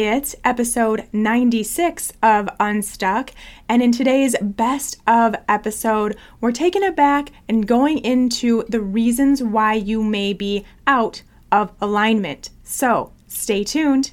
It's episode 96 of Unstuck. And in today's best of episode, we're taking it back and going into the reasons why you may be out of alignment. So stay tuned.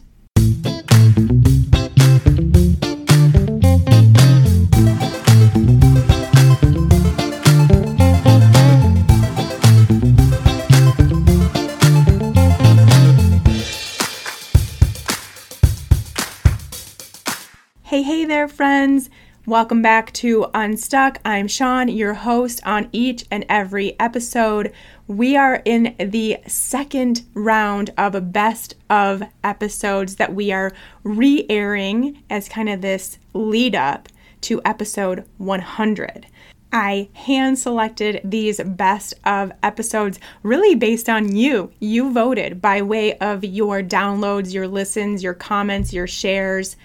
There, friends. Welcome back to Unstuck. I'm Shawn, your host on each and every episode. We are in the second round of a best of episodes that we are re airing as kind of this lead up to episode 100. I hand selected these best of episodes really based on you. You voted by way of your downloads, your listens, your comments, your shares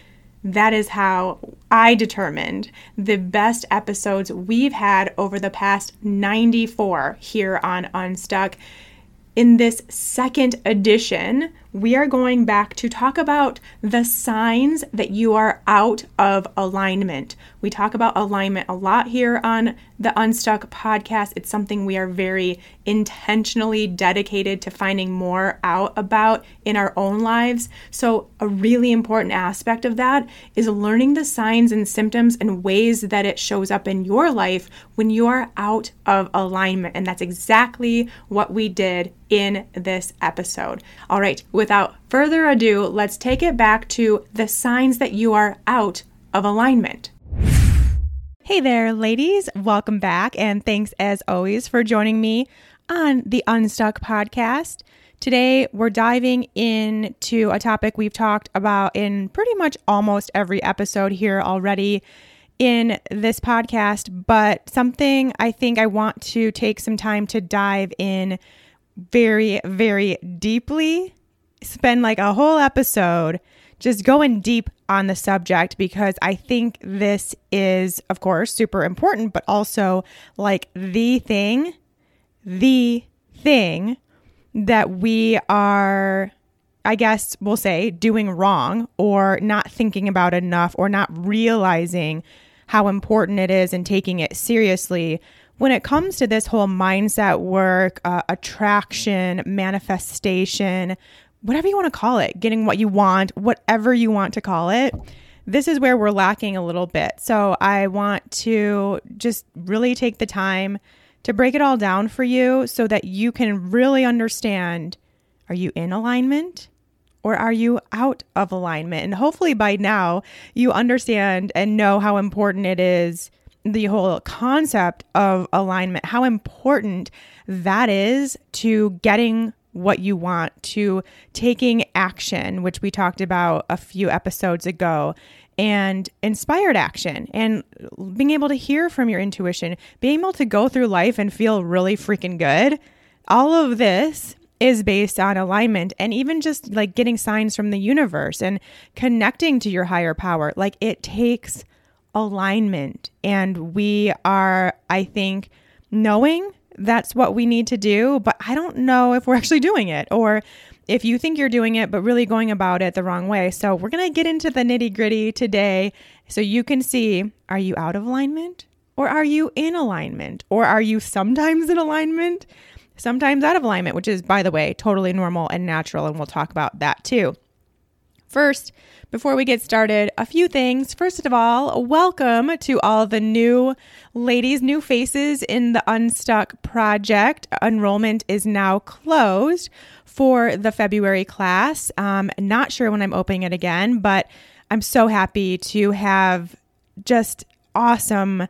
that is how I determined the best episodes we've had over the past 94 here on Unstuck. In this second edition, we are going back to talk about the signs that you are out of alignment. We talk about alignment a lot here on the Unstuck podcast. It's something we are very intentionally dedicated to finding more out about in our own lives. So, a really important aspect of that is learning the signs and symptoms and ways that it shows up in your life when you are out of alignment. And that's exactly what we did in this episode. All right without further ado, let's take it back to the signs that you are out of alignment. Hey there, ladies. Welcome back. And thanks as always for joining me on the Unstuck podcast. Today, we're diving into a topic we've talked about in pretty much almost every episode here already in this podcast, but something I think I want to take some time to dive in very, very deeply spend like a whole episode just going deep on the subject because I think this is, of course, super important, but also like the thing, the thing that we are, I guess we'll say, doing wrong or not thinking about enough or not realizing how important it is and taking it seriously when it comes to this whole mindset work, uh, attraction, manifestation, whatever you want to call it, getting what you want, whatever you want to call it. This is where we're lacking a little bit. So I want to just really take the time to break it all down for you so that you can really understand are you in alignment or are you out of alignment? And hopefully by now you understand and know how important it is the whole concept of alignment, how important that is to getting what you want, to taking action, which we talked about a few episodes ago, and inspired action, and being able to hear from your intuition, being able to go through life and feel really freaking good. All of this is based on alignment and even just like getting signs from the universe and connecting to your higher power. Like it takes alignment. And we are, I think, knowing that's what we need to do, but I don't know if we're actually doing it or if you think you're doing it, but really going about it the wrong way. So, we're going to get into the nitty gritty today so you can see are you out of alignment or are you in alignment or are you sometimes in alignment, sometimes out of alignment, which is, by the way, totally normal and natural. And we'll talk about that too. First, before we get started, a few things. First of all, welcome to all the new ladies, new faces in the Unstuck project. Enrollment is now closed for the February class. Um, not sure when I'm opening it again, but I'm so happy to have just awesome,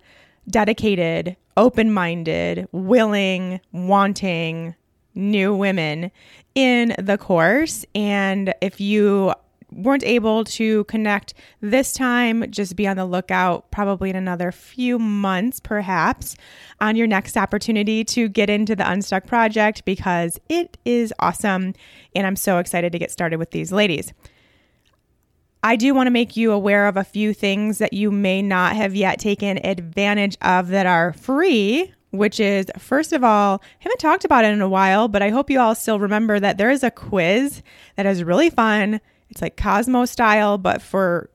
dedicated, open minded, willing, wanting new women in the course. And if you weren't able to connect this time, just be on the lookout probably in another few months, perhaps, on your next opportunity to get into the Unstuck project because it is awesome. And I'm so excited to get started with these ladies. I do want to make you aware of a few things that you may not have yet taken advantage of that are free which is first of all, haven't talked about it in a while, but I hope you all still remember that there is a quiz that is really fun It's like Cosmo style, but for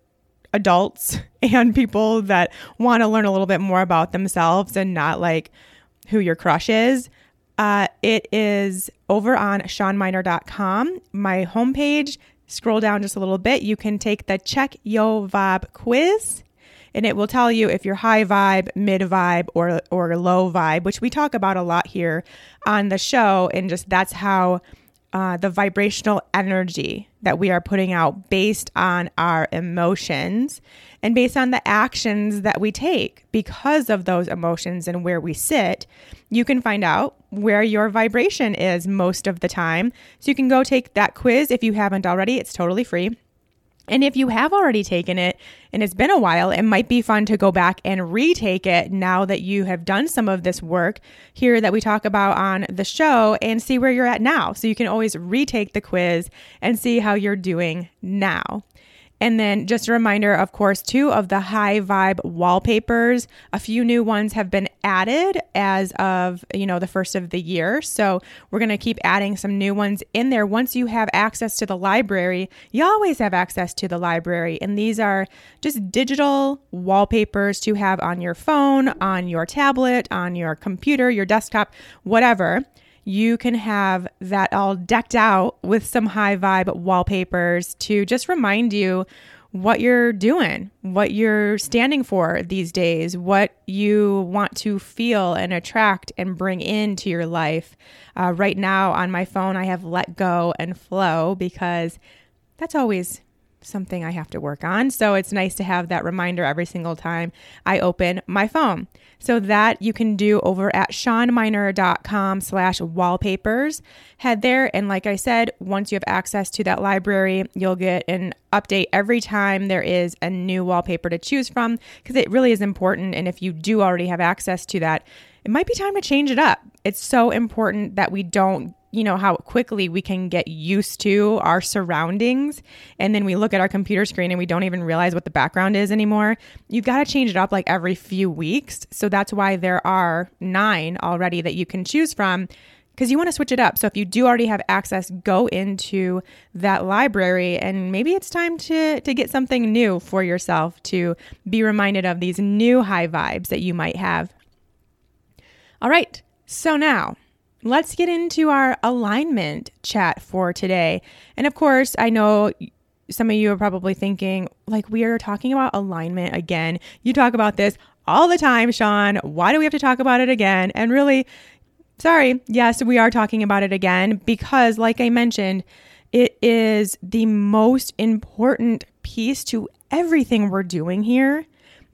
adults and people that want to learn a little bit more about themselves and not like who your crush is. Uh, it is over on shawnmynar.com. My homepage, scroll down just a little bit. You can take the Check Yo Vibe quiz and it will tell you if you're high vibe, mid vibe, or or low vibe, which we talk about a lot here on the show. And just that's how uh, the vibrational energy that we are putting out based on our emotions and based on the actions that we take because of those emotions and where we sit, you can find out where your vibration is most of the time. So you can go take that quiz if you haven't already, it's totally free. And if you have already taken it and it's been a while, it might be fun to go back and retake it now that you have done some of this work here that we talk about on the show and see where you're at now. So you can always retake the quiz and see how you're doing now. And then just a reminder, of course, two of the high vibe wallpapers. A few new ones have been added as of, you know, the first of the year. So we're going to keep adding some new ones in there. Once you have access to the library, you always have access to the library. And these are just digital wallpapers to have on your phone, on your tablet, on your computer, your desktop, whatever you can have that all decked out with some high vibe wallpapers to just remind you what you're doing, what you're standing for these days, what you want to feel and attract and bring into your life. Uh, right now on my phone, I have let go and flow because that's always something I have to work on. So it's nice to have that reminder every single time I open my phone. So that you can do over at shawnmynar.com slash wallpapers. Head there. And like I said, once you have access to that library, you'll get an update every time there is a new wallpaper to choose from because it really is important. And if you do already have access to that, it might be time to change it up. It's so important that we don't you know, how quickly we can get used to our surroundings. And then we look at our computer screen and we don't even realize what the background is anymore. You've got to change it up like every few weeks. So that's why there are nine already that you can choose from because you want to switch it up. So if you do already have access, go into that library and maybe it's time to to get something new for yourself to be reminded of these new high vibes that you might have. All right. So now, let's get into our alignment chat for today. And of course, I know some of you are probably thinking, like, we are talking about alignment again. You talk about this all the time, Shawn. Why do we have to talk about it again? And really, sorry, yes, we are talking about it again because, like I mentioned, it is the most important piece to everything we're doing here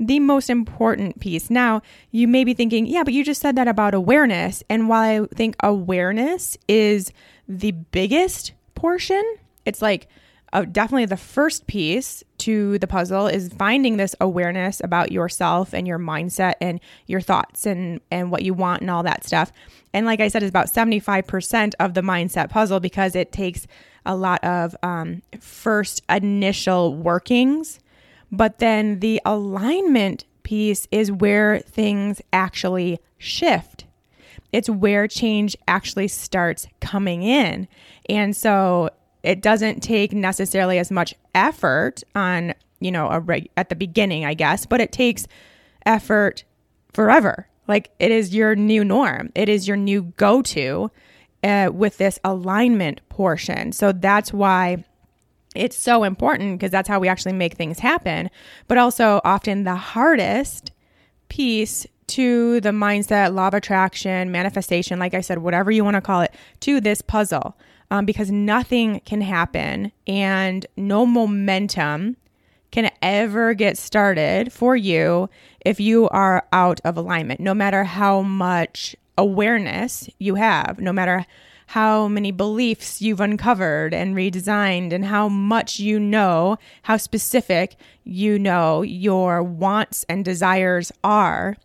the most important piece. Now, you may be thinking, yeah, but you just said that about awareness. And while I think awareness is the biggest portion, it's like uh, definitely the first piece to the puzzle is finding this awareness about yourself and your mindset and your thoughts and and what you want and all that stuff. And like I said, is about 75% of the mindset puzzle because it takes a lot of um, first initial workings but then the alignment piece is where things actually shift. It's where change actually starts coming in. And so it doesn't take necessarily as much effort on, you know, a reg- at the beginning, I guess, but it takes effort forever. Like it is your new norm. It is your new go-to uh, with this alignment portion. So that's why it's so important because that's how we actually make things happen. But also, often the hardest piece to the mindset, law of attraction, manifestation, like I said, whatever you want to call it, to this puzzle. Um, because nothing can happen and no momentum can ever get started for you if you are out of alignment, no matter how much awareness you have, no matter how many beliefs you've uncovered and redesigned, and how much you know, how specific you know your wants and desires are,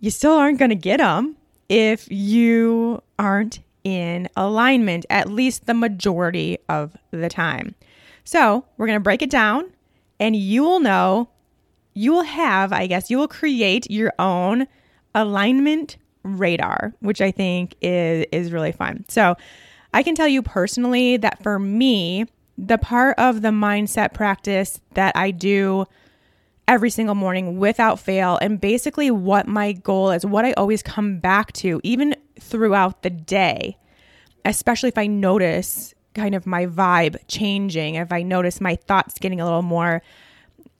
you still aren't going to get them if you aren't in alignment, at least the majority of the time. So, we're going to break it down, and you will know, you will have, I guess, you will create your own alignment radar, which I think is is really fun. So, I can tell you personally that for me, the part of the mindset practice that I do every single morning without fail, and basically what my goal is, what I always come back to, even throughout the day, especially if I notice kind of my vibe changing, if I notice my thoughts getting a little more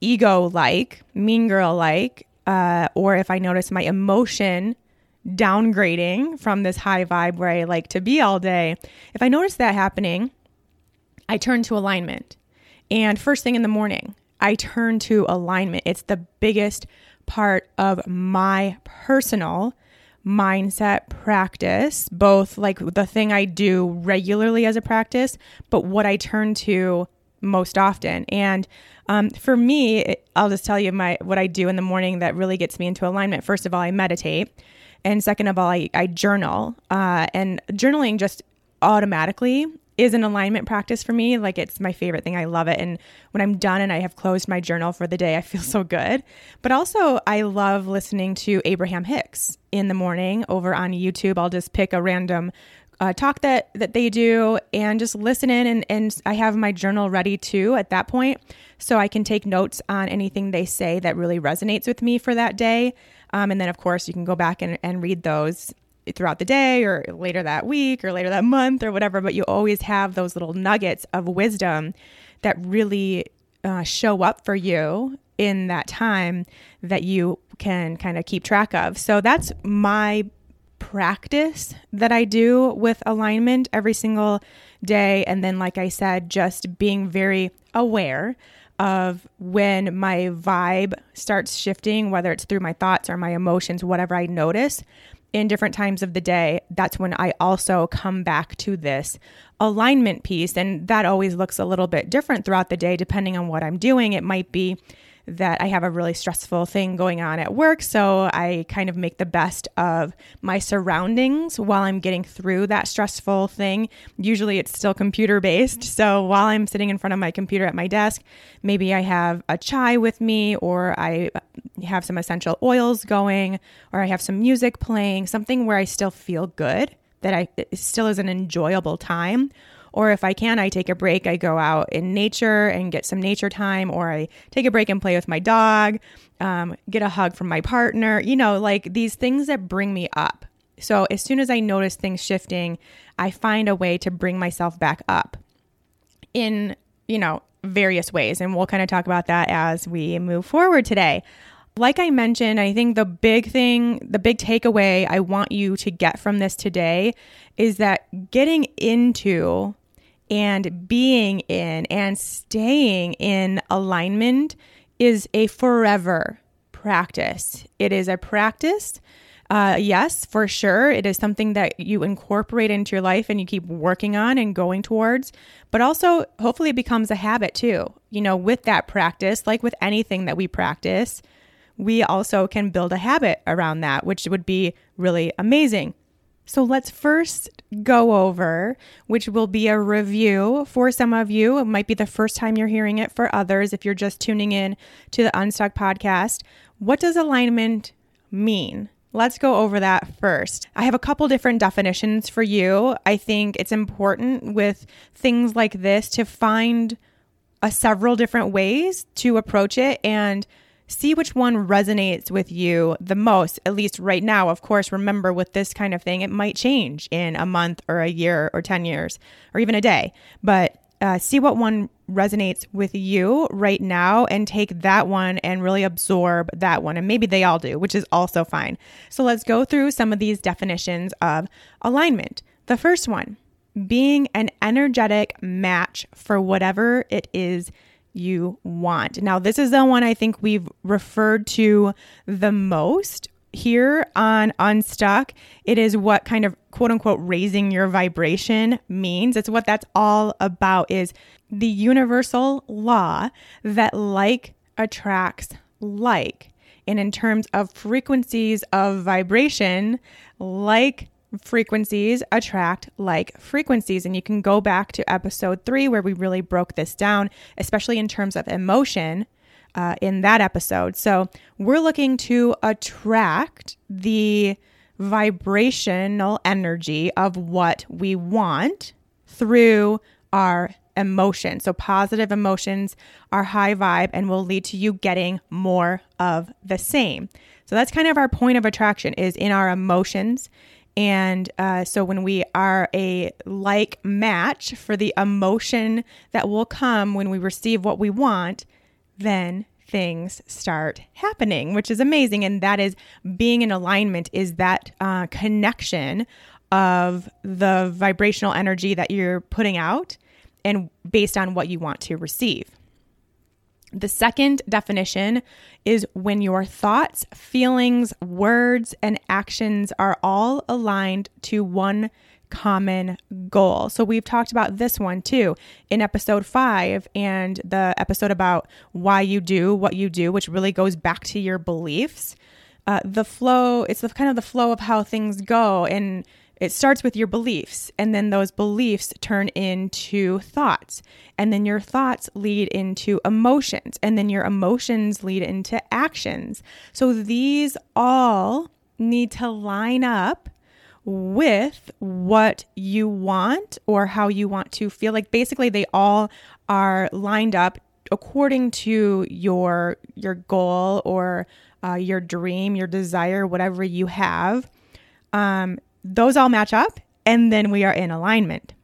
ego like, mean girl like, uh, or if I notice my emotion downgrading from this high vibe where I like to be all day, if I notice that happening, I turn to alignment. And first thing in the morning, I turn to alignment. It's the biggest part of my personal mindset practice, both like the thing I do regularly as a practice, but what I turn to most often. And um, for me, I'll just tell you my what I do in the morning that really gets me into alignment. First of all, I meditate, and second of all, I, I journal. Uh, and journaling just automatically is an alignment practice for me. Like it's my favorite thing. I love it. And when I'm done and I have closed my journal for the day, I feel so good. But also, I love listening to Abraham Hicks in the morning over on YouTube. I'll just pick a random uh, talk that that they do and just listen in and, and I have my journal ready too at that point so I can take notes on anything they say that really resonates with me for that day. Um, and then of course you can go back and, and read those throughout the day or later that week or later that month or whatever, but you always have those little nuggets of wisdom that really uh, show up for you in that time that you can kind of keep track of. So that's my practice that I do with alignment every single day. And then, like I said, just being very aware of when my vibe starts shifting, whether it's through my thoughts or my emotions, whatever I notice in different times of the day, that's when I also come back to this alignment piece. And that always looks a little bit different throughout the day, depending on what I'm doing. It might be that I have a really stressful thing going on at work. So I kind of make the best of my surroundings while I'm getting through that stressful thing. Usually it's still computer based. So while I'm sitting in front of my computer at my desk, maybe I have a chai with me or I have some essential oils going or I have some music playing, something where I still feel good, that I it still is an enjoyable time or if I can, I take a break. I go out in nature and get some nature time, or I take a break and play with my dog, um, get a hug from my partner, you know, like these things that bring me up. So as soon as I notice things shifting, I find a way to bring myself back up in, you know, various ways. And we'll kind of talk about that as we move forward today. Like I mentioned, I think the big thing, the big takeaway I want you to get from this today is that getting into and being in and staying in alignment is a forever practice. It is a practice. Uh, yes, for sure. It is something that you incorporate into your life and you keep working on and going towards. But also, hopefully, it becomes a habit too. You know, with that practice, like with anything that we practice, we also can build a habit around that, which would be really amazing. So let's first go over, which will be a review for some of you. It might be the first time you're hearing it for others if you're just tuning in to the Unstuck podcast. What does alignment mean? Let's go over that first. I have a couple different definitions for you. I think it's important with things like this to find a several different ways to approach it and see which one resonates with you the most, at least right now. Of course, remember with this kind of thing, it might change in a month or a year or 10 years or even a day. But uh, see what one resonates with you right now and take that one and really absorb that one. And maybe they all do, which is also fine. So let's go through some of these definitions of alignment. The first one being an energetic match for whatever it is you want. Now, this is the one I think we've referred to the most here on Unstuck. It is what kind of quote unquote raising your vibration means. It's what that's all about is the universal law that like attracts like. And in terms of frequencies of vibration, like frequencies attract like frequencies. And you can go back to episode three where we really broke this down, especially in terms of emotion uh, in that episode. So we're looking to attract the vibrational energy of what we want through our emotion. So, positive emotions are high vibe and will lead to you getting more of the same. So, that's kind of our point of attraction is in our emotions. And uh, so, when we are a like match for the emotion that will come when we receive what we want, then things start happening, which is amazing. And that is being in alignment, is that uh, connection of the vibrational energy that you're putting out and based on what you want to receive. The second definition is when your thoughts, feelings, words, and actions are all aligned to one common goal. So we've talked about this one too in episode five and the episode about why you do what you do, which really goes back to your beliefs. Uh, the flow, it's the kind of the flow of how things go. And it starts with your beliefs, and then those beliefs turn into thoughts, and then your thoughts lead into emotions, and then your emotions lead into actions. So these all need to line up with what you want or how you want to feel. Like basically, they all are lined up according to your your goal or uh, your dream, your desire, whatever you have. Um, those all match up, and then we are in alignment.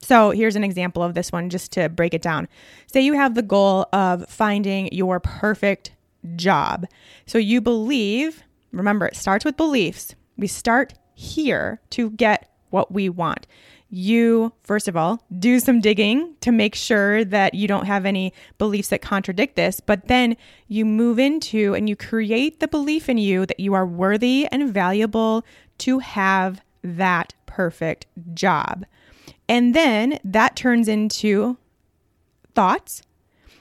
So here's an example of this one just to break it down. Say you have the goal of finding your perfect job. So you believe, remember, it starts with beliefs. We start here to get what we want you, first of all, do some digging to make sure that you don't have any beliefs that contradict this, but then you move into and you create the belief in you that you are worthy and valuable to have that perfect job. And then that turns into thoughts.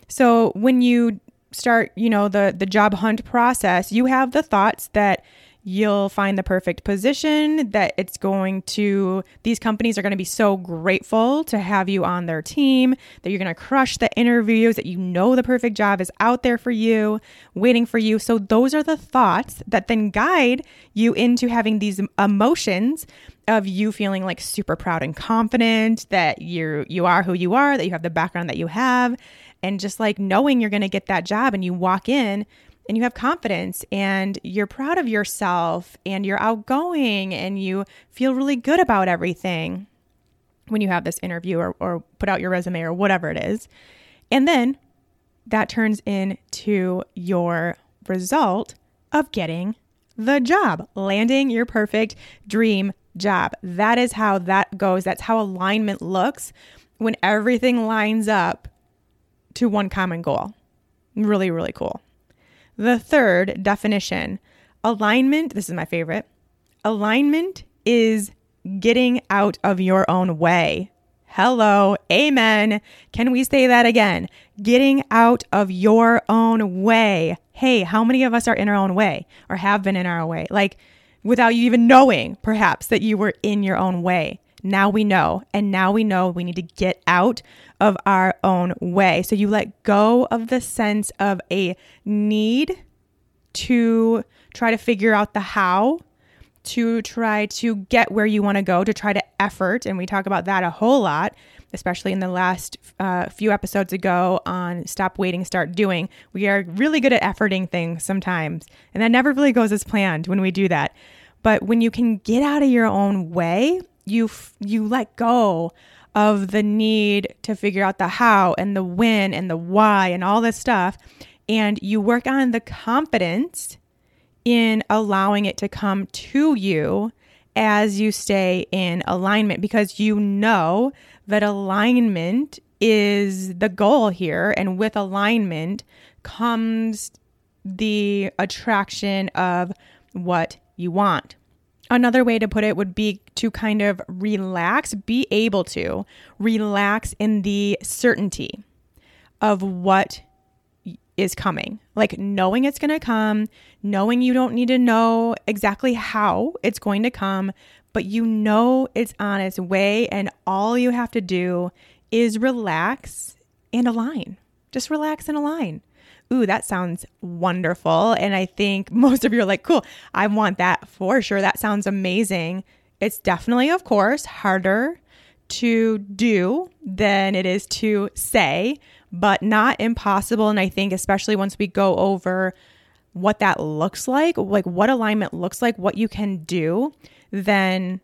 So when you start, you know, the the job hunt process, you have the thoughts that you'll find the perfect position, that it's going to, these companies are going to be so grateful to have you on their team, that you're going to crush the interviews, that you know the perfect job is out there for you, waiting for you. So, those are the thoughts that then guide you into having these emotions of you feeling like super proud and confident that you're you are who you are that you have the background that you have and just like knowing you're going to get that job and you walk in and you have confidence and you're proud of yourself and you're outgoing and you feel really good about everything when you have this interview or, or put out your resume or whatever it is. And then that turns into your result of getting the job, landing your perfect dream job. That is how that goes. That's how alignment looks when everything lines up to one common goal. Really, really cool. The third definition alignment, this is my favorite. Alignment is getting out of your own way. Hello, amen. Can we say that again? Getting out of your own way. Hey, how many of us are in our own way or have been in our way? Like without you even knowing, perhaps, that you were in your own way. Now we know. And now we know we need to get out of our own way. So you let go of the sense of a need to try to figure out the how, to try to get where you want to go, to try to effort. And we talk about that a whole lot, especially in the last uh, few episodes ago on Stop Waiting, Start Doing. We are really good at efforting things sometimes. And that never really goes as planned when we do that. But when you can get out of your own way, you f- you let go of the need to figure out the how and the when and the why and all this stuff and you work on the confidence in allowing it to come to you as you stay in alignment because you know that alignment is the goal here and with alignment comes the attraction of what you want Another way to put it would be to kind of relax, be able to relax in the certainty of what is coming. Like knowing it's going to come, knowing you don't need to know exactly how it's going to come, but you know it's on its way, and all you have to do is relax and align. Just relax and align ooh, that sounds wonderful. And I think most of you are like, cool, I want that for sure. That sounds amazing. It's definitely, of course, harder to do than it is to say, but not impossible. And I think, especially once we go over what that looks like, like what alignment looks like, what you can do, then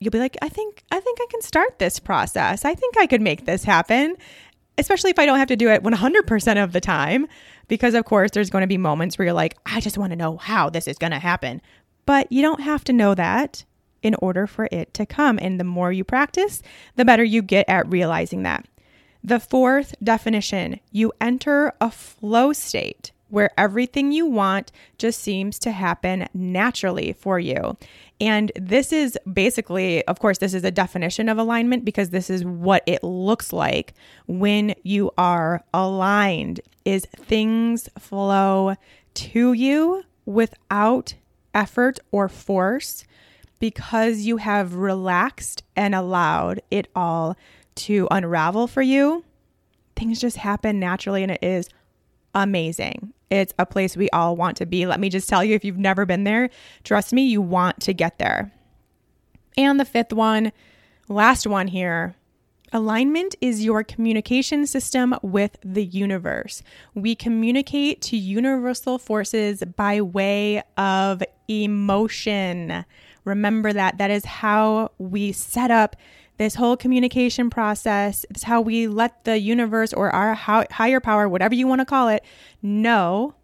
you'll be like, I think, I think I can start this process. I think I could make this happen, especially if I don't have to do it 100% of the time. Because, of course, there's going to be moments where you're like, I just want to know how this is going to happen. But you don't have to know that in order for it to come. And the more you practice, the better you get at realizing that. The fourth definition you enter a flow state where everything you want just seems to happen naturally for you. And this is basically, of course, this is a definition of alignment because this is what it looks like when you are aligned is things flow to you without effort or force because you have relaxed and allowed it all to unravel for you. Things just happen naturally and it is amazing. It's a place we all want to be. Let me just tell you if you've never been there, trust me, you want to get there. And the fifth one, last one here, Alignment is your communication system with the universe. We communicate to universal forces by way of emotion. Remember that. That is how we set up this whole communication process. It's how we let the universe or our higher power, whatever you want to call it, know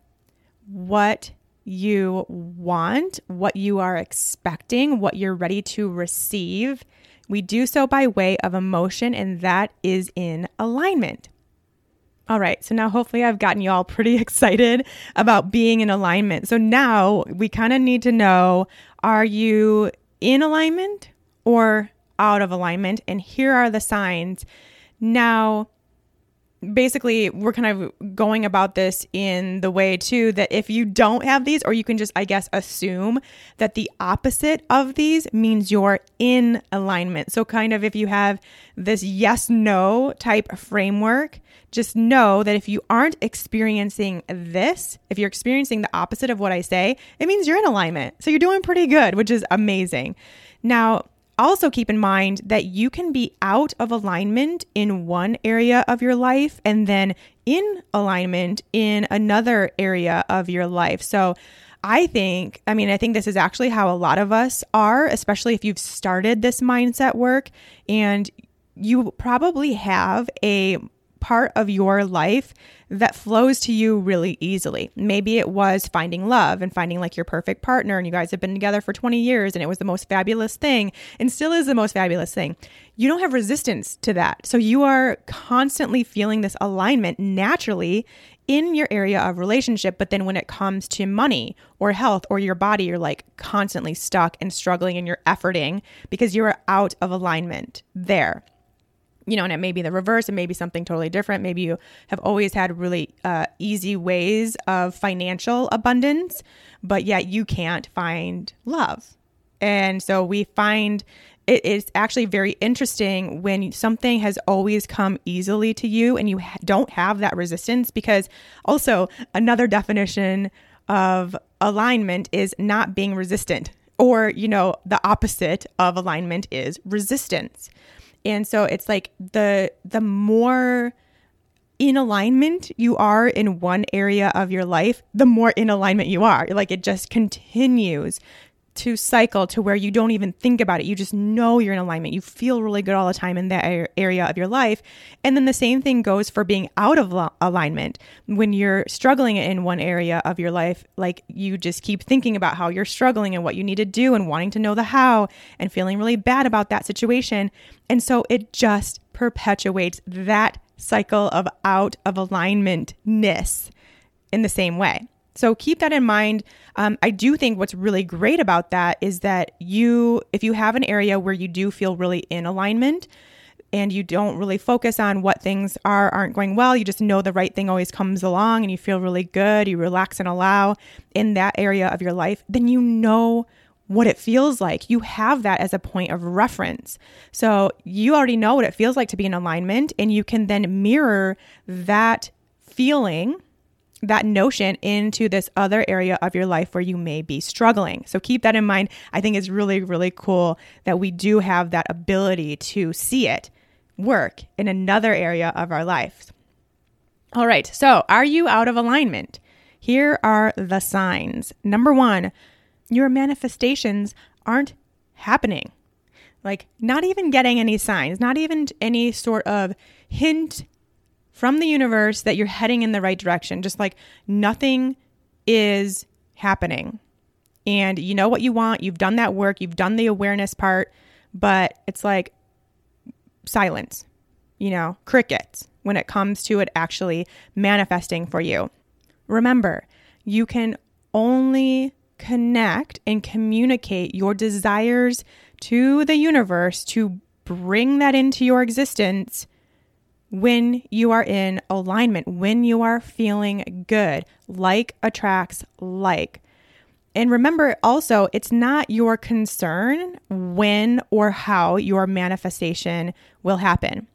what you want, what you are expecting, what you're ready to receive we do so by way of emotion, and that is in alignment. All right, so now hopefully I've gotten you all pretty excited about being in alignment. So now we kind of need to know are you in alignment or out of alignment? And here are the signs. Now, basically we're kind of going about this in the way too that if you don't have these or you can just i guess assume that the opposite of these means you're in alignment so kind of if you have this yes no type framework just know that if you aren't experiencing this if you're experiencing the opposite of what i say it means you're in alignment so you're doing pretty good which is amazing now also keep in mind that you can be out of alignment in one area of your life and then in alignment in another area of your life. So, I think, I mean, I think this is actually how a lot of us are, especially if you've started this mindset work and you probably have a part of your life that flows to you really easily. Maybe it was finding love and finding like your perfect partner, and you guys have been together for 20 years and it was the most fabulous thing and still is the most fabulous thing. You don't have resistance to that. So you are constantly feeling this alignment naturally in your area of relationship. But then when it comes to money or health or your body, you're like constantly stuck and struggling and you're efforting because you're out of alignment there you know, and it may be the reverse, it may be something totally different. Maybe you have always had really uh, easy ways of financial abundance, but yet you can't find love. And so we find it is actually very interesting when something has always come easily to you and you don't have that resistance, because also another definition of alignment is not being resistant. Or, you know, the opposite of alignment is resistance. And so it's like the the more in alignment you are in one area of your life, the more in alignment you are. Like it just continues to cycle to where you don't even think about it. You just know you're in alignment. You feel really good all the time in that area of your life. And then the same thing goes for being out of alignment. When you're struggling in one area of your life, like you just keep thinking about how you're struggling and what you need to do and wanting to know the how and feeling really bad about that situation. And so it just perpetuates that cycle of out of alignmentness in the same way. So keep that in mind. Um, I do think what's really great about that is that you, if you have an area where you do feel really in alignment, and you don't really focus on what things are aren't going well you just know the right thing always comes along and you feel really good you relax and allow in that area of your life then you know what it feels like you have that as a point of reference so you already know what it feels like to be in alignment and you can then mirror that feeling that notion into this other area of your life where you may be struggling. So keep that in mind. I think it's really, really cool that we do have that ability to see it work in another area of our life. All right, so are you out of alignment? Here are the signs. Number one, your manifestations aren't happening. Like, not even getting any signs, not even any sort of hint from the universe that you're heading in the right direction. Just like nothing is happening. And you know what you want. You've done that work, you've done the awareness part, but it's like silence, you know, crickets when it comes to it actually manifesting for you. Remember, you can only connect and communicate your desires to the universe to bring that into your existence when you are in alignment, when you are feeling good. Like attracts like. And remember also, it's not your concern when or how your manifestation will happen.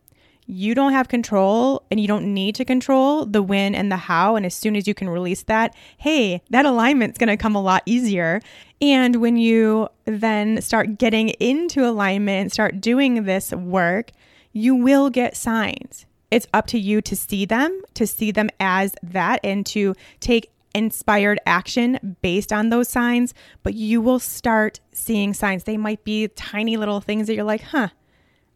You don't have control and you don't need to control the when and the how. And as soon as you can release that, hey, that alignment's to come a lot easier. And when you then start getting into alignment and start doing this work, you will get signs. It's up to you to see them, to see them as that, and to take inspired action based on those signs. But you will start seeing signs. They might be tiny little things that you're like, huh,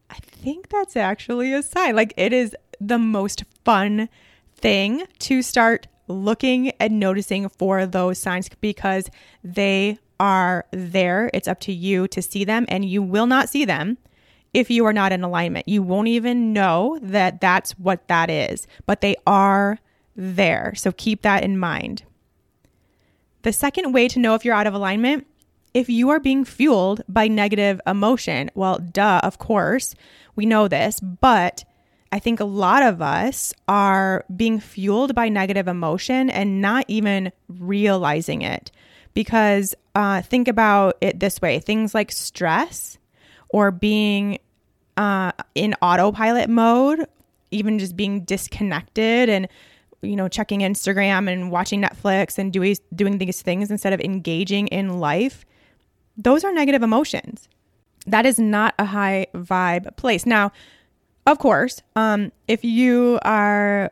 I think that's actually a sign. Like it is the most fun thing to start looking and noticing for those signs because they are there. It's up to you to see them, and you will not see them if you are not in alignment. You won't even know that that's what that is, but they are there. So keep that in mind. The second way to know if you're out of alignment, if you are being fueled by negative emotion, well, duh, of course, we know this, but I think a lot of us are being fueled by negative emotion and not even realizing it. Because uh, think about it this way things like stress or being uh, in autopilot mode, even just being disconnected and you know checking Instagram and watching Netflix and doing doing these things instead of engaging in life, those are negative emotions. That is not a high vibe place. Now, of course, um, if you are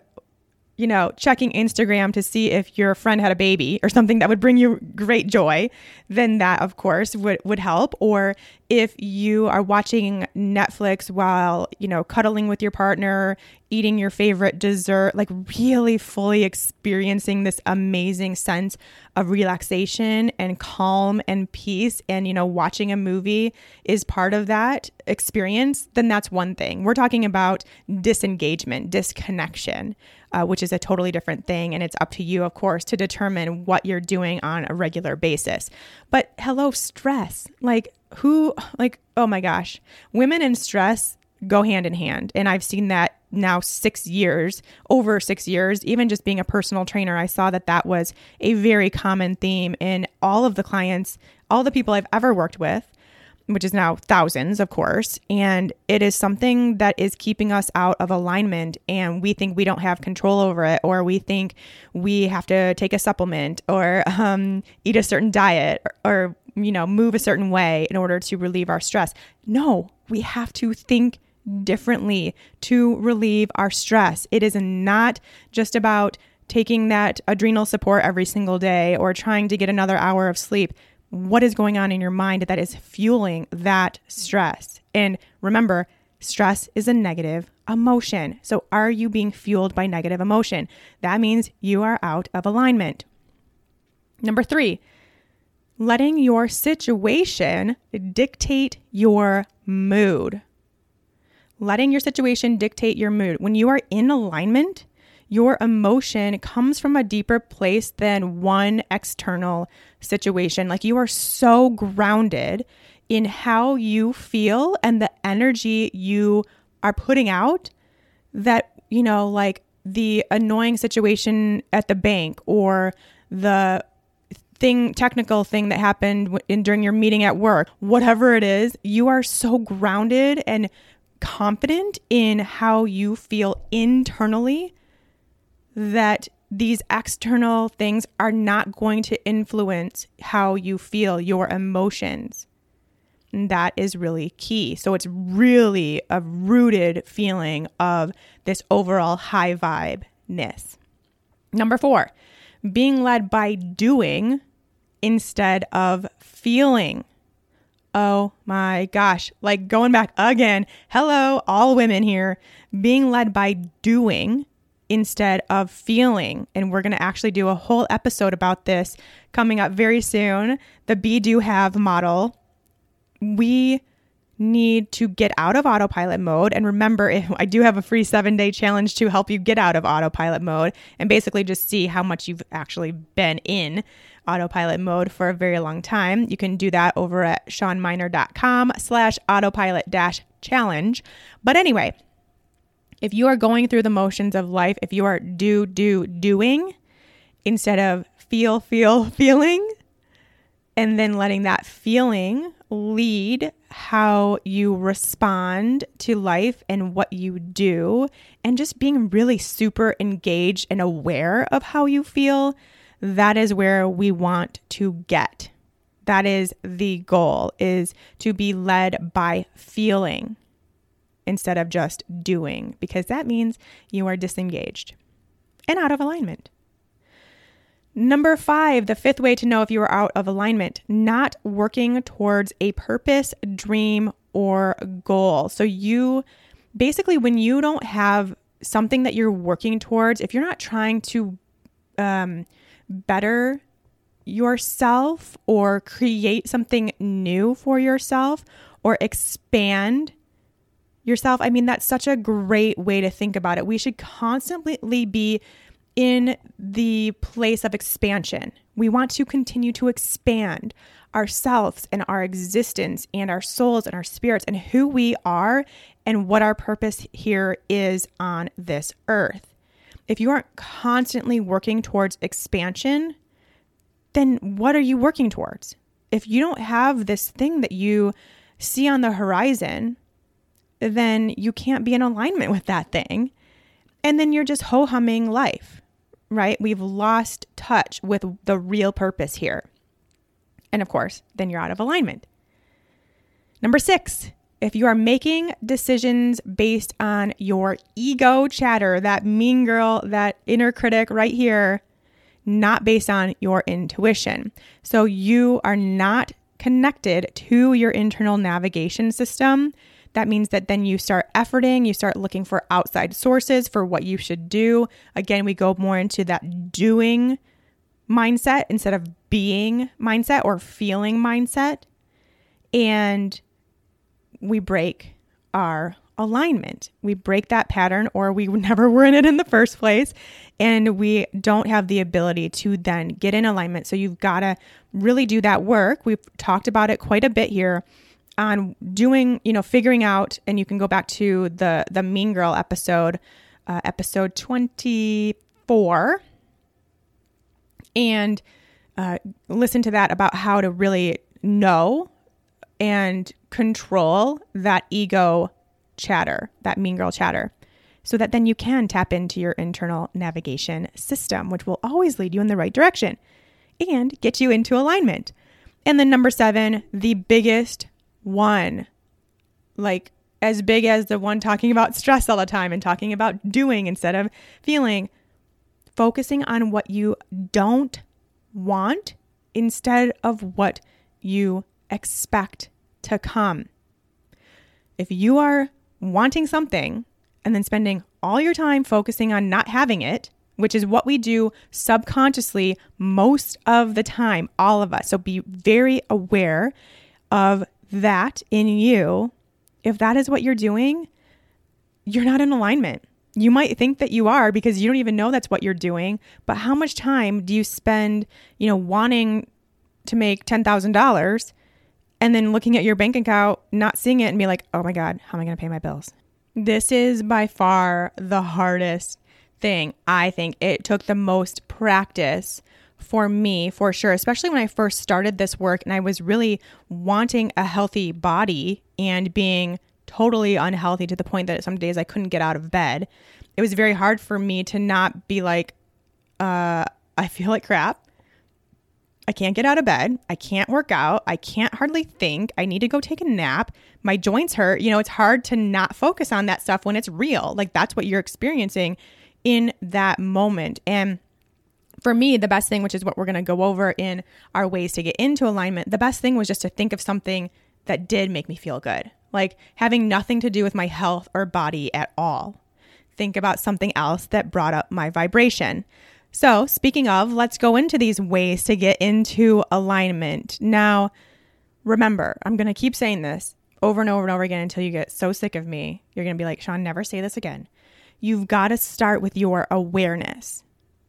you know, checking Instagram to see if your friend had a baby or something that would bring you great joy, then that, of course, would, would help. Or if you are watching Netflix while, you know, cuddling with your partner, eating your favorite dessert, like really fully experiencing this amazing sense of relaxation and calm and peace, and, you know, watching a movie is part of that experience, then that's one thing. We're talking about disengagement, disconnection uh, which is a totally different thing. And it's up to you, of course, to determine what you're doing on a regular basis. But hello, stress. Like, who, like, oh my gosh, women and stress go hand in hand. And I've seen that now six years, over six years, even just being a personal trainer, I saw that that was a very common theme in all of the clients, all the people I've ever worked with which is now thousands, of course. And it is something that is keeping us out of alignment. And we think we don't have control over it, or we think we have to take a supplement or um, eat a certain diet or, or, you know, move a certain way in order to relieve our stress. No, we have to think differently to relieve our stress. It is not just about taking that adrenal support every single day or trying to get another hour of sleep what is going on in your mind that is fueling that stress. And remember, stress is a negative emotion. So, are you being fueled by negative emotion? That means you are out of alignment. Number three, letting your situation dictate your mood. Letting your situation dictate your mood. When you are in alignment, your emotion comes from a deeper place than one external situation. Like you are so grounded in how you feel and the energy you are putting out that, you know, like the annoying situation at the bank or the thing technical thing that happened in during your meeting at work whatever it is you are so grounded and confident in how you feel internally that these external things are not going to influence how you feel, your emotions. And that is really key. So it's really a rooted feeling of this overall high vibe ness. Number four, being led by doing instead of feeling. Oh my gosh, like going back again. Hello, all women here. Being led by doing instead of feeling. And we're going to actually do a whole episode about this coming up very soon. The be do have model. We need to get out of autopilot mode. And remember, I do have a free seven day challenge to help you get out of autopilot mode and basically just see how much you've actually been in autopilot mode for a very long time. You can do that over at shawnmynar.com slash autopilot dash challenge. But anyway, if you are going through the motions of life, if you are do, do, doing instead of feel, feel, feeling, and then letting that feeling lead how you respond to life and what you do, and just being really super engaged and aware of how you feel, that is where we want to get. That is the goal is to be led by feeling instead of just doing, because that means you are disengaged and out of alignment. Number five, the fifth way to know if you are out of alignment, not working towards a purpose, dream, or goal. So, you basically, when you don't have something that you're working towards, if you're not trying to um, better yourself or create something new for yourself or expand yourself. I mean, that's such a great way to think about it. We should constantly be in the place of expansion. We want to continue to expand ourselves and our existence and our souls and our spirits and who we are and what our purpose here is on this earth. If you aren't constantly working towards expansion, then what are you working towards? If you don't have this thing that you see on the horizon, then you can't be in alignment with that thing. And then you're just ho humming life, right? We've lost touch with the real purpose here. And of course, then you're out of alignment. Number six, if you are making decisions based on your ego chatter, that mean girl, that inner critic right here, not based on your intuition. So you are not connected to your internal navigation system that means that then you start efforting, you start looking for outside sources for what you should do. Again, we go more into that doing mindset instead of being mindset or feeling mindset. And we break our alignment. We break that pattern, or we never were in it in the first place. And we don't have the ability to then get in alignment. So you've got to really do that work. We've talked about it quite a bit here on doing, you know, figuring out, and you can go back to the the Mean Girl episode, uh, episode twenty four, and uh, listen to that about how to really know and control that ego chatter, that mean girl chatter, so that then you can tap into your internal navigation system, which will always lead you in the right direction and get you into alignment. And then number seven, the biggest one, like as big as the one talking about stress all the time and talking about doing instead of feeling, focusing on what you don't want instead of what you expect to come. If you are wanting something and then spending all your time focusing on not having it, which is what we do subconsciously most of the time, all of us. So be very aware of that in you, if that is what you're doing, you're not in alignment. You might think that you are because you don't even know that's what you're doing, but how much time do you spend, you know, wanting to make $10,000 and then looking at your bank account, not seeing it and be like, "Oh my god, how am I going to pay my bills?" This is by far the hardest thing. I think it took the most practice for me for sure, especially when I first started this work and I was really wanting a healthy body and being totally unhealthy to the point that some days I couldn't get out of bed. It was very hard for me to not be like, uh, I feel like crap. I can't get out of bed. I can't work out. I can't hardly think. I need to go take a nap. My joints hurt. You know, it's hard to not focus on that stuff when it's real. Like that's what you're experiencing in that moment. And for me, the best thing, which is what we're going to go over in our ways to get into alignment, the best thing was just to think of something that did make me feel good, like having nothing to do with my health or body at all. Think about something else that brought up my vibration. So, speaking of, let's go into these ways to get into alignment. Now, remember, I'm going to keep saying this over and over and over again until you get so sick of me. You're going to be like, Shawn, never say this again. You've got to start with your awareness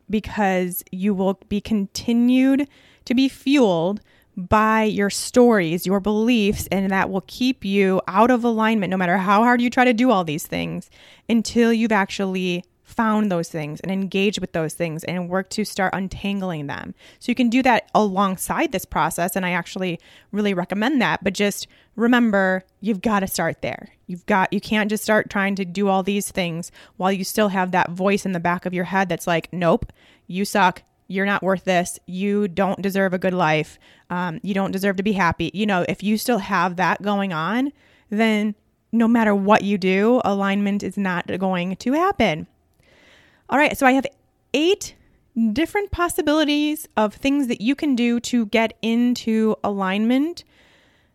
because you will be continued to be fueled by your stories, your beliefs, and that will keep you out of alignment no matter how hard you try to do all these things until you've actually found those things and engaged with those things and work to start untangling them. So you can do that alongside this process. And I actually really recommend that. But just remember, you've got to start there. You've got, you can't just start trying to do all these things while you still have that voice in the back of your head that's like, nope, you suck. You're not worth this. You don't deserve a good life. Um, you don't deserve to be happy. You know, if you still have that going on, then no matter what you do, alignment is not going to happen. All right, so I have eight different possibilities of things that you can do to get into alignment.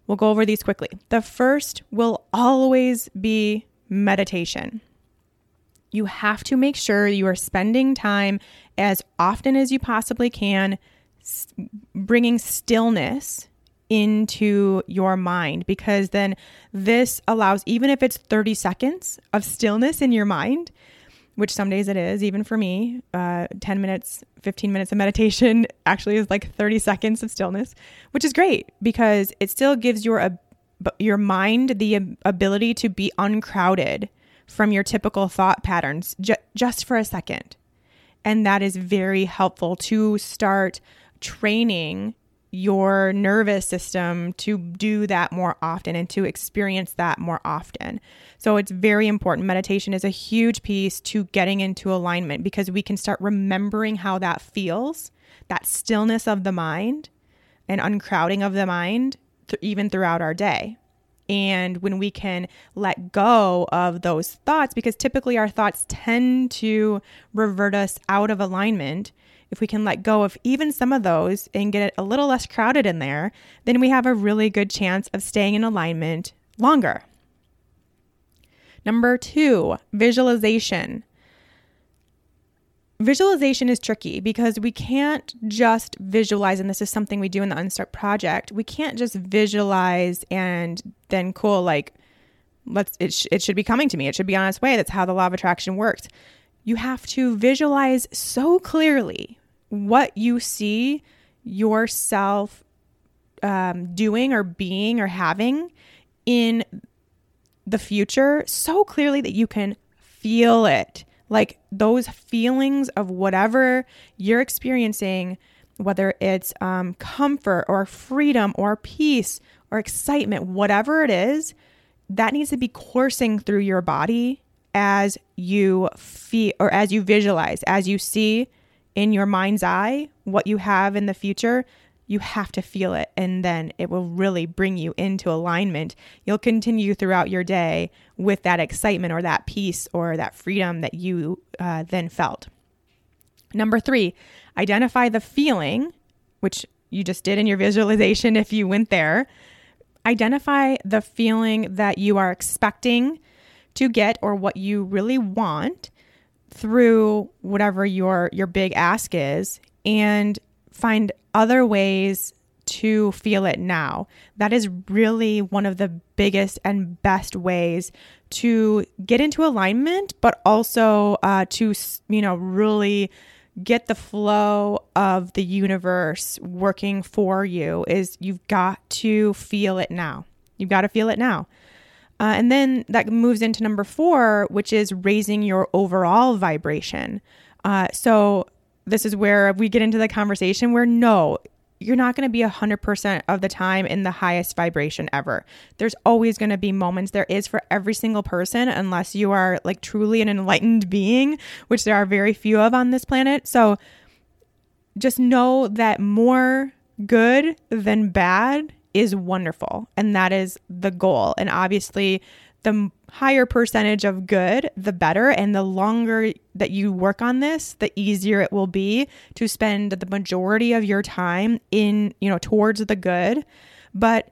We'll go over these quickly. The first will always be meditation. You have to make sure you are spending time as often as you possibly can bringing stillness into your mind because then this allows, even if it's 30 seconds of stillness in your mind, which some days it is, even for me. Uh, 10 minutes, 15 minutes of meditation actually is like 30 seconds of stillness, which is great because it still gives your, your mind the ability to be uncrowded from your typical thought patterns ju- just for a second. And that is very helpful to start training your nervous system to do that more often and to experience that more often. So it's very important. Meditation is a huge piece to getting into alignment because we can start remembering how that feels, that stillness of the mind and uncrowding of the mind, th- even throughout our day. And when we can let go of those thoughts, because typically our thoughts tend to revert us out of alignment if we can let go of even some of those and get it a little less crowded in there, then we have a really good chance of staying in alignment longer. Number two, visualization. Visualization is tricky because we can't just visualize, and this is something we do in the Unstuck project. We can't just visualize and then cool, like, let's, it, sh- it should be coming to me. It should be on its way. That's how the law of attraction works. You have to visualize so clearly what you see yourself um, doing or being or having in the future so clearly that you can feel it. Like those feelings of whatever you're experiencing, whether it's um, comfort or freedom or peace or excitement, whatever it is, that needs to be coursing through your body as you feel or as you visualize, as you see in your mind's eye what you have in the future, you have to feel it and then it will really bring you into alignment. You'll continue throughout your day with that excitement or that peace or that freedom that you uh, then felt. Number three, identify the feeling, which you just did in your visualization if you went there. Identify the feeling that you are expecting to get or what you really want through whatever your your big ask is and find other ways to feel it now. That is really one of the biggest and best ways to get into alignment, but also uh, to, you know, really get the flow of the universe working for you is you've got to feel it now. You've got to feel it now. Uh, and then that moves into number four, which is raising your overall vibration. Uh, so this is where we get into the conversation where no, you're not going to be 100% of the time in the highest vibration ever. There's always going to be moments, there is for every single person, unless you are like truly an enlightened being, which there are very few of on this planet. So just know that more good than bad is wonderful. And that is the goal. And obviously, the higher percentage of good, the better. And the longer that you work on this, the easier it will be to spend the majority of your time in, you know, towards the good. But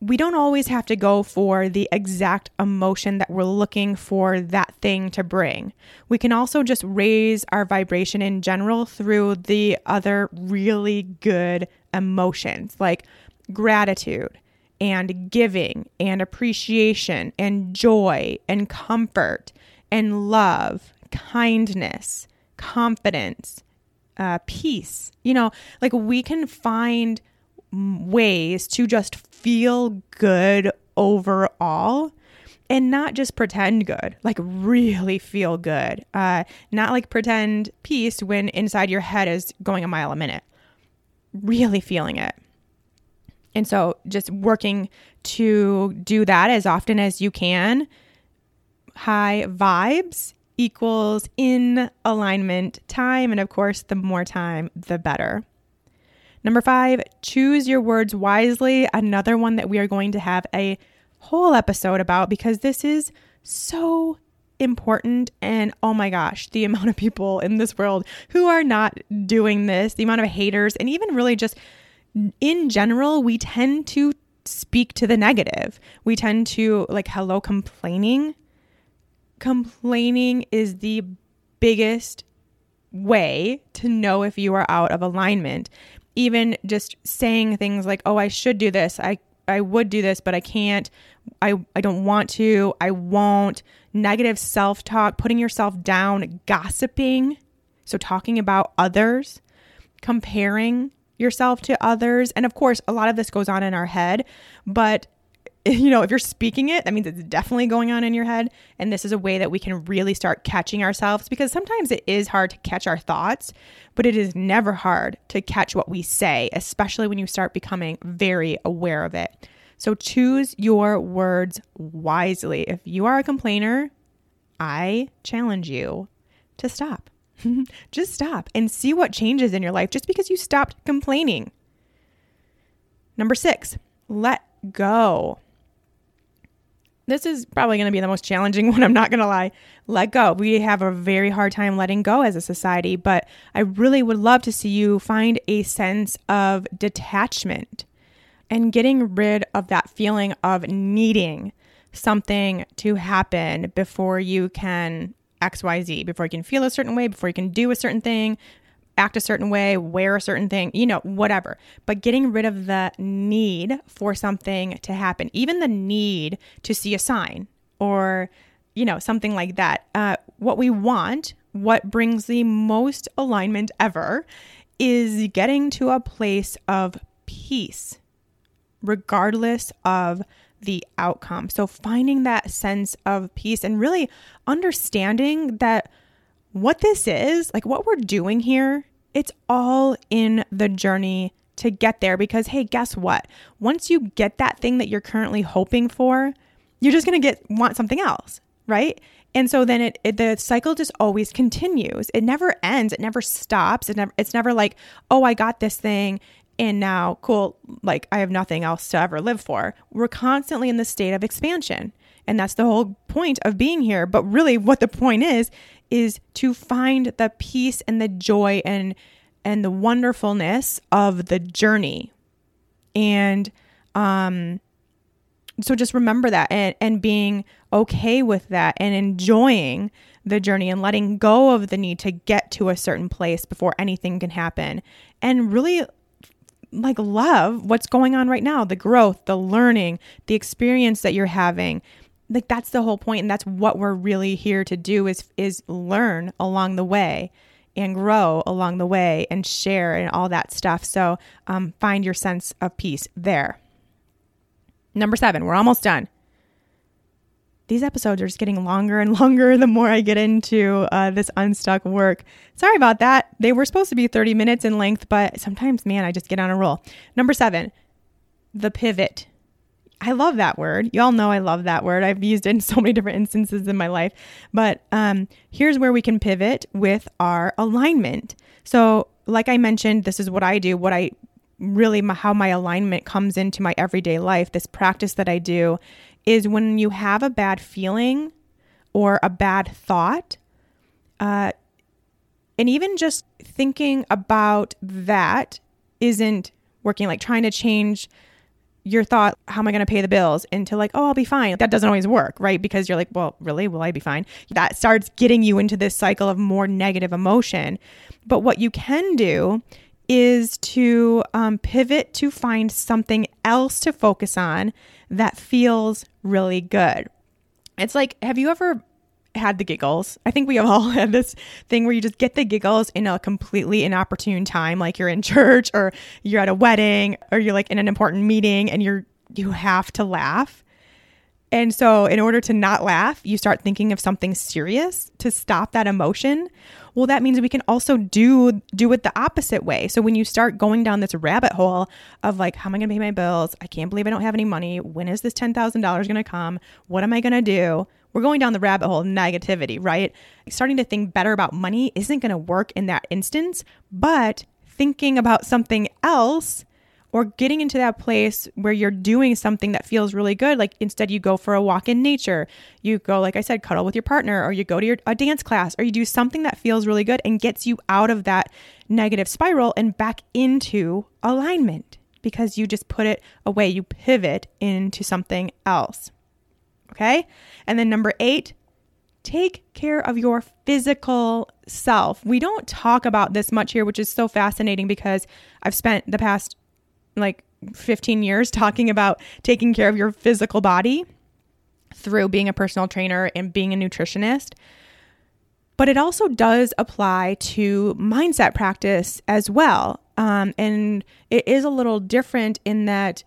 we don't always have to go for the exact emotion that we're looking for that thing to bring. We can also just raise our vibration in general through the other really good emotions like gratitude and giving and appreciation and joy and comfort and love, kindness, confidence, uh, peace. You know, like we can find ways to just feel good overall and not just pretend good, like really feel good. Uh, not like pretend peace when inside your head is going a mile a minute. Really feeling it. And so just working to do that as often as you can. High vibes equals in alignment time. And of course, the more time, the better. Number five, choose your words wisely. Another one that we are going to have a whole episode about because this is so important. And oh my gosh, the amount of people in this world who are not doing this, the amount of haters, and even really just in general, we tend to speak to the negative. We tend to, like, hello, complaining. Complaining is the biggest way to know if you are out of alignment even just saying things like, "Oh, I should do this. I I would do this, but I can't. I I don't want to. I won't." Negative self-talk, putting yourself down, gossiping, so talking about others, comparing yourself to others. And of course, a lot of this goes on in our head, but you know, if you're speaking it, that means it's definitely going on in your head. And this is a way that we can really start catching ourselves because sometimes it is hard to catch our thoughts, but it is never hard to catch what we say, especially when you start becoming very aware of it. So choose your words wisely. If you are a complainer, I challenge you to stop. just stop and see what changes in your life just because you stopped complaining. Number six, let go this is probably going to be the most challenging one. I'm not going to lie. Let go. We have a very hard time letting go as a society, but I really would love to see you find a sense of detachment and getting rid of that feeling of needing something to happen before you can XYZ, before you can feel a certain way, before you can do a certain thing, act a certain way, wear a certain thing, you know, whatever. But getting rid of the need for something to happen, even the need to see a sign or, you know, something like that. Uh, what we want, what brings the most alignment ever, is getting to a place of peace, regardless of the outcome. So finding that sense of peace and really understanding that what this is, like what we're doing here, it's all in the journey to get there because hey, guess what? Once you get that thing that you're currently hoping for, you're just going to get want something else, right? And so then it, it, the cycle just always continues. It never ends. It never stops. It never it's never like, "Oh, I got this thing and now cool, like I have nothing else to ever live for." We're constantly in the state of expansion. And that's the whole point of being here. But really what the point is is to find the peace and the joy and and the wonderfulness of the journey. And um so just remember that and, and being okay with that and enjoying the journey and letting go of the need to get to a certain place before anything can happen and really like love what's going on right now the growth the learning the experience that you're having. Like that's the whole point and that's what we're really here to do is is learn along the way and grow along the way and share and all that stuff. So um, find your sense of peace there. Number seven we're almost done these episodes are just getting longer and longer the more I get into uh, this unstuck work. Sorry about that. They were supposed to be 30 minutes in length, but sometimes, man, I just get on a roll. Number seven, the pivot. I love that word. Y'all know I love that word. I've used it in so many different instances in my life. But um, here's where we can pivot with our alignment. So, like I mentioned, this is what I do. What I really how my alignment comes into my everyday life. This practice that I do is when you have a bad feeling or a bad thought, uh, and even just thinking about that isn't working. Like trying to change your thought, how am I going to pay the bills? Into like, oh, I'll be fine. That doesn't always work, right? Because you're like, well, really? Will I be fine? That starts getting you into this cycle of more negative emotion. But what you can do is to um, pivot to find something else to focus on that feels really good. It's like, have you ever had the giggles. I think we have all had this thing where you just get the giggles in a completely inopportune time, like you're in church or you're at a wedding or you're like in an important meeting and you're you have to laugh. And so, in order to not laugh, you start thinking of something serious to stop that emotion. Well, that means we can also do do it the opposite way. So when you start going down this rabbit hole of like, how am I going to pay my bills? I can't believe I don't have any money. When is this ten thousand dollars going to come? What am I going to do? We're going down the rabbit hole of negativity, right? Starting to think better about money isn't going to work in that instance, but thinking about something else or getting into that place where you're doing something that feels really good like instead you go for a walk in nature you go like i said cuddle with your partner or you go to your, a dance class or you do something that feels really good and gets you out of that negative spiral and back into alignment because you just put it away you pivot into something else Okay. And then number eight, take care of your physical self. We don't talk about this much here, which is so fascinating because I've spent the past like 15 years talking about taking care of your physical body through being a personal trainer and being a nutritionist. But it also does apply to mindset practice as well. Um, and it is a little different in that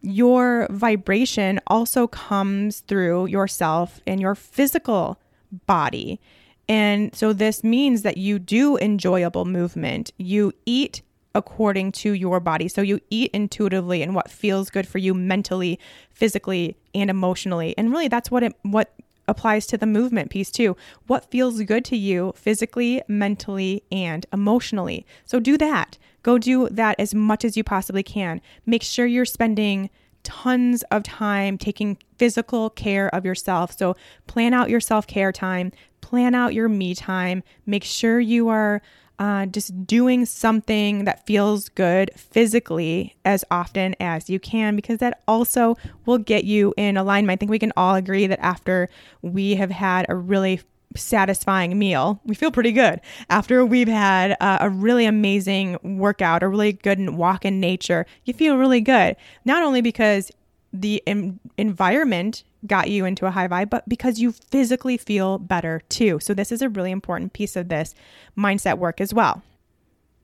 your vibration also comes through yourself and your physical body. And so this means that you do enjoyable movement. You eat according to your body. So you eat intuitively and what feels good for you mentally, physically, and emotionally. And really that's what it what applies to the movement piece too. What feels good to you physically, mentally, and emotionally. So do that. Go do that as much as you possibly can. Make sure you're spending tons of time taking physical care of yourself. So plan out your self care time, plan out your me time, make sure you are. Uh, just doing something that feels good physically as often as you can, because that also will get you in alignment. I think we can all agree that after we have had a really satisfying meal. We feel pretty good after we've had uh, a really amazing workout, a really good walk in nature. You feel really good, not only because the em- environment got you into a high vibe, but because you physically feel better too. So, this is a really important piece of this mindset work as well.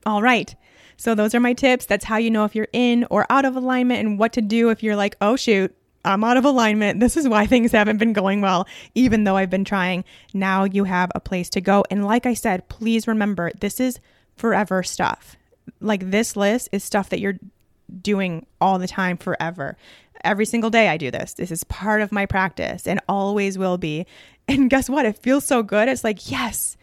All right. So, those are my tips. That's how you know if you're in or out of alignment and what to do if you're like, oh, shoot, I'm out of alignment. This is why things haven't been going well, even though I've been trying. Now you have a place to go. And like I said, please remember this is forever stuff. Like this list is stuff that you're doing all the time forever. Every single day I do this. This is part of my practice and always will be. And guess what? It feels so good. It's like, yes,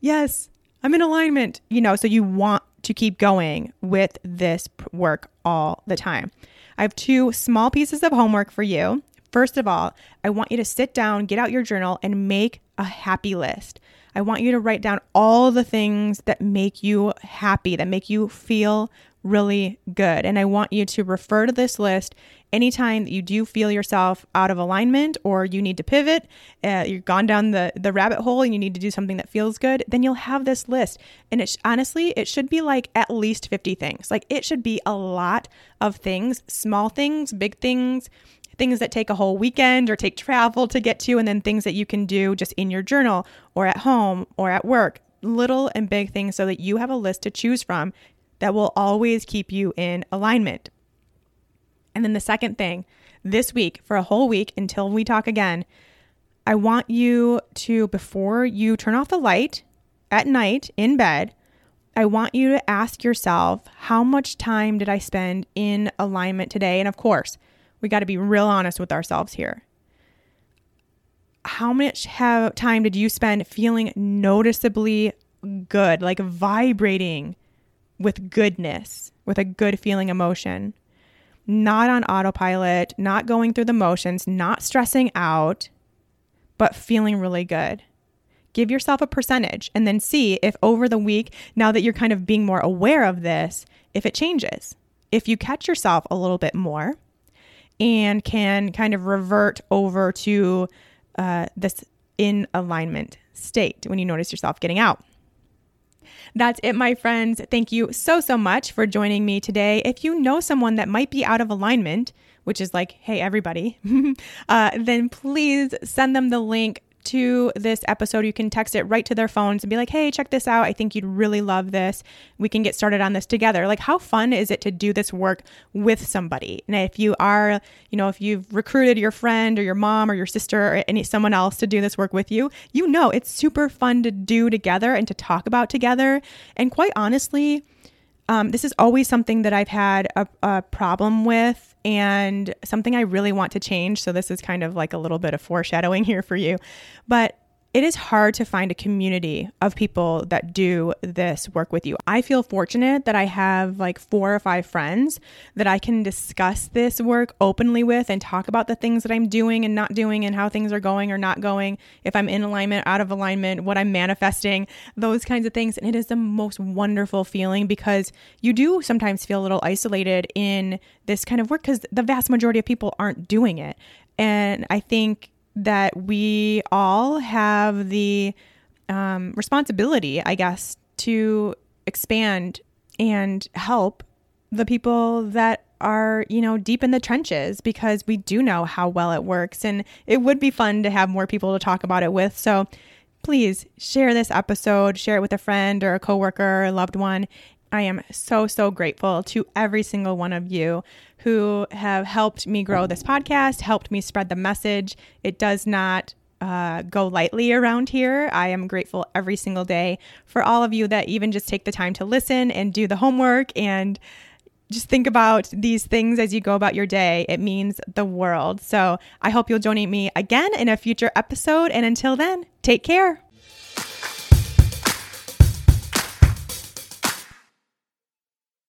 yes, I'm in alignment. You know, so you want to keep going with this work all the time. I have two small pieces of homework for you. First of all, I want you to sit down, get out your journal, and make a happy list. I want you to write down all the things that make you happy, that make you feel really good. And I want you to refer to this list anytime that you do feel yourself out of alignment or you need to pivot, uh, you've gone down the, the rabbit hole and you need to do something that feels good, then you'll have this list. And it honestly, it should be like at least 50 things. Like it should be a lot of things, small things, big things, things that take a whole weekend or take travel to get to, and then things that you can do just in your journal or at home or at work. Little and big things so that you have a list to choose from that will always keep you in alignment. And then the second thing, this week, for a whole week until we talk again, I want you to, before you turn off the light at night in bed, I want you to ask yourself, how much time did I spend in alignment today? And of course, We got to be real honest with ourselves here. How much have, time did you spend feeling noticeably good, like vibrating with goodness, with a good feeling emotion? Not on autopilot, not going through the motions, not stressing out, but feeling really good. Give yourself a percentage and then see if over the week, now that you're kind of being more aware of this, if it changes. If you catch yourself a little bit more and can kind of revert over to uh, this in alignment state when you notice yourself getting out. That's it, my friends. Thank you so, so much for joining me today. If you know someone that might be out of alignment, which is like, hey, everybody, uh, then please send them the link to this episode, you can text it right to their phones and be like, hey, check this out. I think you'd really love this. We can get started on this together. Like, how fun is it to do this work with somebody? And if you are, you know, if you've recruited your friend or your mom or your sister or any someone else to do this work with you, you know it's super fun to do together and to talk about together. And quite honestly, um, this is always something that I've had a, a problem with and something I really want to change. So, this is kind of like a little bit of foreshadowing here for you. But it is hard to find a community of people that do this work with you. I feel fortunate that I have like four or five friends that I can discuss this work openly with and talk about the things that I'm doing and not doing and how things are going or not going, if I'm in alignment, out of alignment, what I'm manifesting, those kinds of things. And it is the most wonderful feeling because you do sometimes feel a little isolated in this kind of work because the vast majority of people aren't doing it. And I think that we all have the um, responsibility, I guess, to expand and help the people that are, you know, deep in the trenches because we do know how well it works. And it would be fun to have more people to talk about it with. So please share this episode, share it with a friend or a coworker or a loved one. I am so, so grateful to every single one of you who have helped me grow this podcast, helped me spread the message. It does not uh, go lightly around here. I am grateful every single day for all of you that even just take the time to listen and do the homework and just think about these things as you go about your day. It means the world. So I hope you'll join me again in a future episode. And until then, take care.